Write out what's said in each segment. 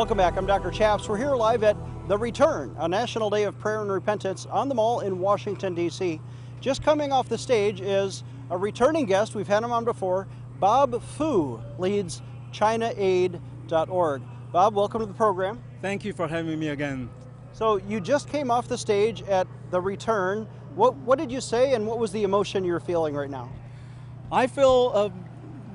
Welcome back. I'm Dr. Chaps. We're here live at The Return, a national day of prayer and repentance on the mall in Washington, D.C. Just coming off the stage is a returning guest. We've had him on before. Bob Fu leads ChinaAid.org. Bob, welcome to the program. Thank you for having me again. So you just came off the stage at The Return. What, what did you say and what was the emotion you're feeling right now? I feel uh,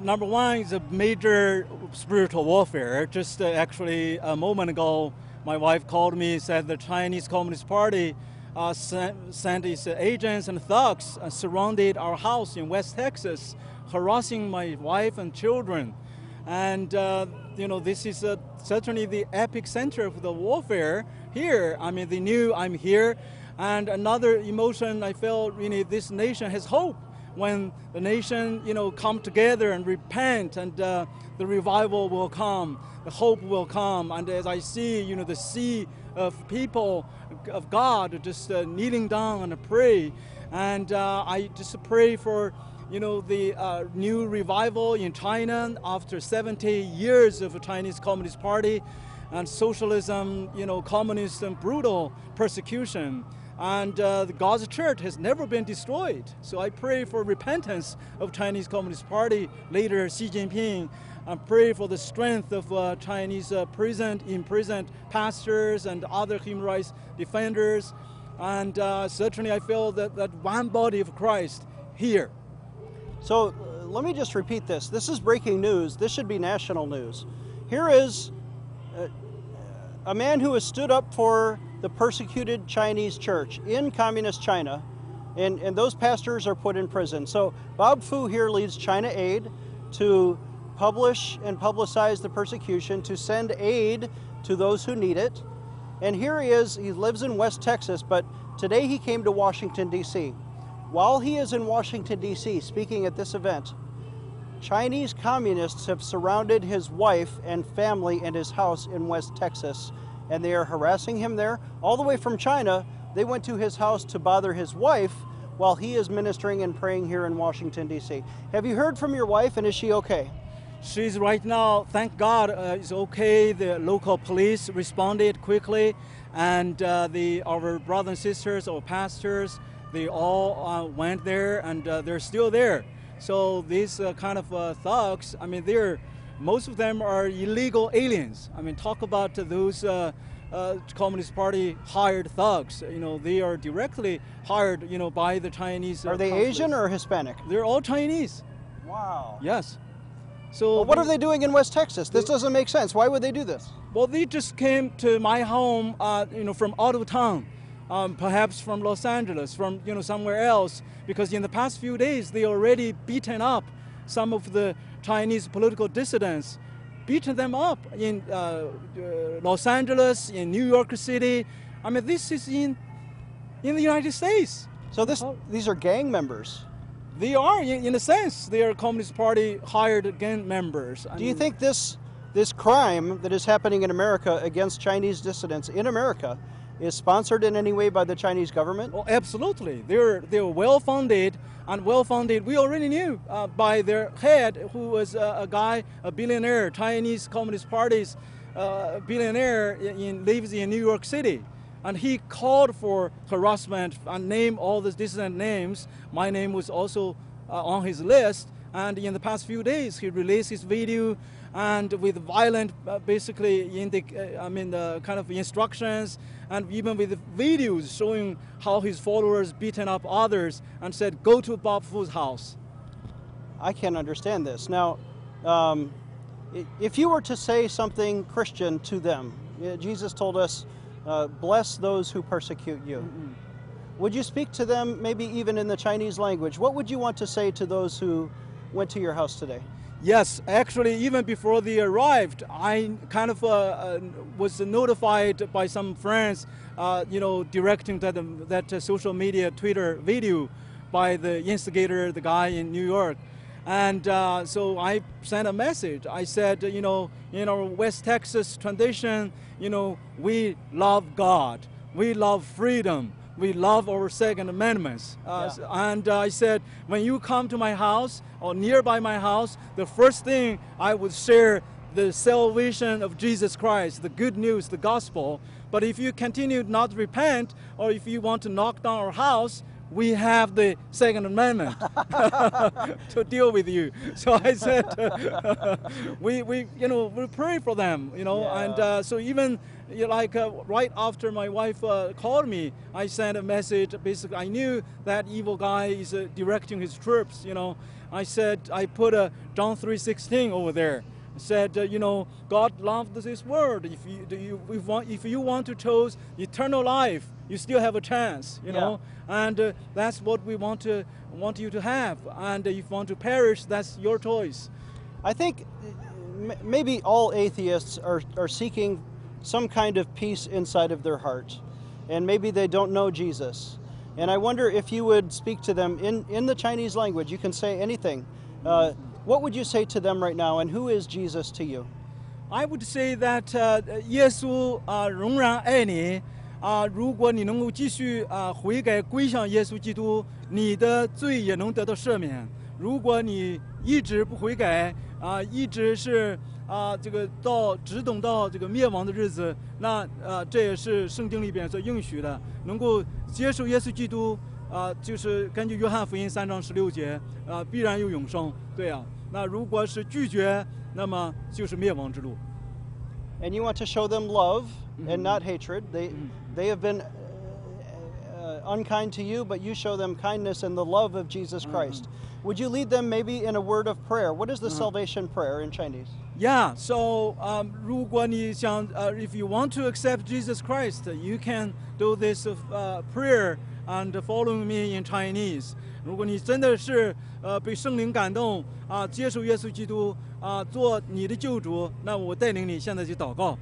number one is a major spiritual warfare. Just uh, actually a moment ago, my wife called me and said the Chinese Communist Party uh, sent, sent, its agents and thugs uh, surrounded our house in West Texas, harassing my wife and children. And uh, you know, this is uh, certainly the epic center of the warfare here. I mean, they knew I'm here. And another emotion I felt, you know, this nation has hope when the nation, you know, come together and repent and uh, the revival will come, the hope will come. And as I see, you know, the sea of people of God just uh, kneeling down and pray. And uh, I just pray for, you know, the uh, new revival in China after 70 years of Chinese Communist Party and socialism, you know, communism, brutal persecution. And uh, God's church has never been destroyed. So I pray for repentance of Chinese Communist Party leader Xi Jinping. I pray for the strength of uh, Chinese uh, imprisoned, imprisoned pastors and other human rights defenders. And uh, certainly I feel that, that one body of Christ here. So uh, let me just repeat this. This is breaking news. This should be national news. Here is uh, a man who has stood up for the persecuted Chinese church in communist China, and, and those pastors are put in prison. So Bob Fu here leads China Aid to publish and publicize the persecution, to send aid to those who need it. And here he is, he lives in West Texas, but today he came to Washington, D.C. While he is in Washington, D.C., speaking at this event, Chinese communists have surrounded his wife and family and his house in West Texas, and they are harassing him there. All the way from China, they went to his house to bother his wife while he is ministering and praying here in Washington, D.C. Have you heard from your wife, and is she okay? She's right now, thank God, uh, is okay. The local police responded quickly, and uh, the our brothers and sisters, our pastors, they all uh, went there, and uh, they're still there. So these uh, kind of uh, thugs, I mean, they're most of them are illegal aliens. I mean, talk about those uh, uh, Communist Party hired thugs. You know, they are directly hired, you know, by the Chinese. Are they consulates. Asian or Hispanic? They're all Chinese. Wow. Yes. So Well, what are they doing in West Texas? This doesn't make sense. Why would they do this? Well, they just came to my home, uh, you know, from out of town, um, perhaps from Los Angeles, from you know somewhere else, because in the past few days they already beaten up some of the Chinese political dissidents, beaten them up in uh, uh, Los Angeles, in New York City. I mean, this is in in the United States. So this, Oh. these are gang members. They are, in, in a sense, they are Communist Party hired gang members. I Do you mean, think this this crime that is happening in America against Chinese dissidents in America is sponsored in any way by the Chinese government? Oh, absolutely. They're they're well funded and well funded. We already knew uh, by their head, who was uh, a guy, a billionaire, Chinese Communist Party's uh, billionaire, in, lives in New York City, and he called for harassment and named all the dissident names. My name was also on his list. And in the past few days, he released his video and with violent, uh, basically, uh, I mean, uh, kind of instructions, and even with videos showing how his followers beaten up others, and said, "Go to Bob Fu's house." I can't understand this. Now, um, if you were to say something Christian to them, uh, Jesus told us, uh, bless those who persecute you. Would you speak to them maybe even in the Chinese language? What would you want to say to those who went to your house today? Yes, actually, even before they arrived, I kind of uh, uh, was notified by some friends, uh, you know, directing that that uh, social media Twitter video by the instigator, the guy in New York, and uh, so I sent a message. I said, you know, in our West Texas tradition, you know, we love God, we love freedom, we love our Second Amendments. Uh, Yeah. And uh, I said, when you come to my house or nearby my house, the first thing I would share the salvation of Jesus Christ, the good news, the gospel. But if you continue not to repent, or if you want to knock down our house, we have the Second Amendment to deal with you. So I said, we, we, you know, we pray for them, you know, Yeah. and uh, so even you know, like uh, right after my wife uh, called me, I sent a message. Basically, I knew that evil guy is uh, directing his troops. You know, I said I put a John three sixteen over there. Said, uh, you know, God loved this world. If you, do you if, want, if you want to choose eternal life, you still have a chance. You Yeah. know, and uh, that's what we want to want you to have. And if you want to perish, that's your choice. I think m- maybe all atheists are, are seeking some kind of peace inside of their heart, and maybe they don't know Jesus. And I wonder if you would speak to them in, in the Chinese language. You can say anything. Uh, what would you say to them right now, and who is Jesus to you? I would say that，耶稣啊仍然爱你啊。如果你能够继续啊悔改归向耶稣基督，你的罪也能得到赦免。如果你一直不悔改啊，一直是啊这个到只等到这个灭亡的日子，那呃这也是圣经里边所应许的，能够接受耶稣基督 啊，就是根据约翰福音三章十六节啊，必然有永生。对啊，那如果是拒绝，那么就是灭亡之路。 And you want to show them love and not hatred. They, they have been uh, uh, unkind to you, but you show them kindness and the love of Jesus Christ. Would you lead them maybe in a word of prayer? What is the salvation prayer in Chinese? Yeah, so um, 如果你想呃、if you want to accept Jesus Christ, you can do this uh, prayer and follow me in Chinese. 如果你真的是呃被圣灵感动啊、接受耶稣基督啊、做你的救主，那我带领你现在去祷告。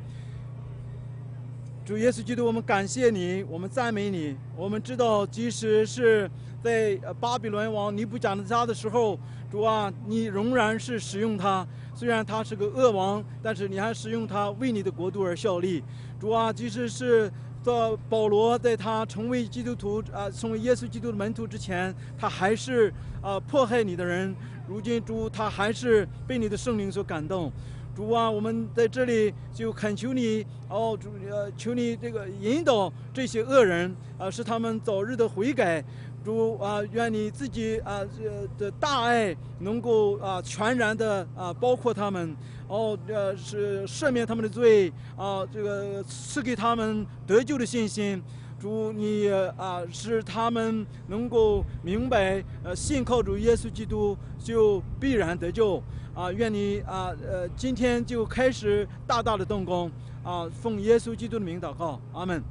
主耶稣基督，我们感谢你，我们赞美你。我们知道，即使是在呃巴比伦王尼布甲尼撒的时候，主啊，你仍然是使用他。虽然他是个恶王，但是你还使用他为你的国度而效力。主啊，即使是在保罗在他成为基督徒啊、成为耶稣基督的门徒之前，他还是啊、迫害你的人。如今主他还是被你的圣灵所感动。主啊，我们在这里就恳求你，哦，主呃，求你这个引导这些恶人，啊，使他们早日的悔改。主啊，愿你自己啊这的大爱能够啊全然的啊包括他们，哦，呃是赦免他们的罪啊，这个赐给他们得救的信心。主你啊，使他们能够明白，呃，信靠主耶稣基督就必然得救啊！愿你啊，呃，今天就开始大大的动工啊！奉耶稣基督的名祷告，阿门。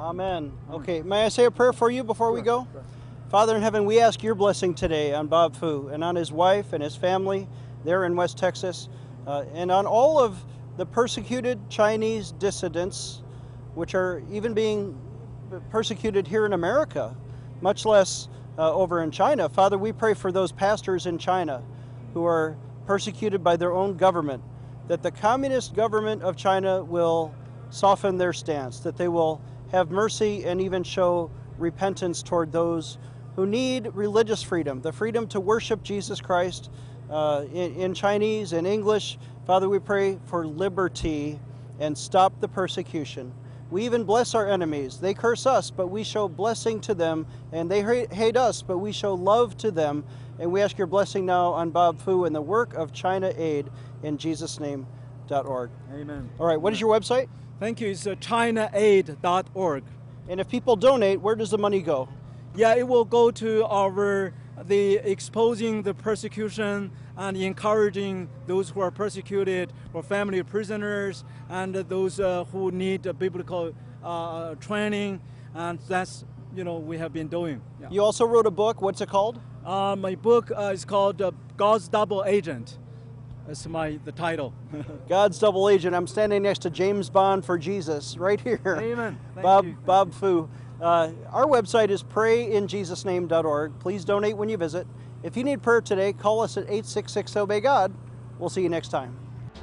Amen. Okay, may I say a prayer for you before we go? Father in heaven, we ask your blessing today on Bob Fu and on his wife and his family there in West Texas, uh, and on all of the persecuted Chinese dissidents, which are even being persecuted here in America, much less uh, over in China. Father, we pray for those pastors in China who are persecuted by their own government, that the communist government of China will soften their stance, that they will have mercy and even show repentance toward those who need religious freedom, the freedom to worship Jesus Christ uh, in, in Chinese and English. Father, we pray for liberty and stop the persecution. We even bless our enemies. They curse us, but we show blessing to them, and they hate, us, but we show love to them. And we ask your blessing now on Bob Fu and the work of China Aid in Jesus' name.org. Amen. All right, what is your website? Thank you. It's uh, ChinaAid.org. And if people donate, where does the money go? Yeah, it will go to our the exposing the persecution and encouraging those who are persecuted or family prisoners and those uh, who need biblical uh, training, and that's you know we have been doing. Yeah. You also wrote a book. What's it called? Uh, my book uh, is called uh, God's Double Agent. That's my the title. God's Double Agent. I'm standing next to James Bond for Jesus right here. Amen. Thank Bob you. Bob Fu. Uh, our website is prayinjesusname.org. Please donate when you visit. If you need prayer today, call us at 866 Obey God. We'll see you next time.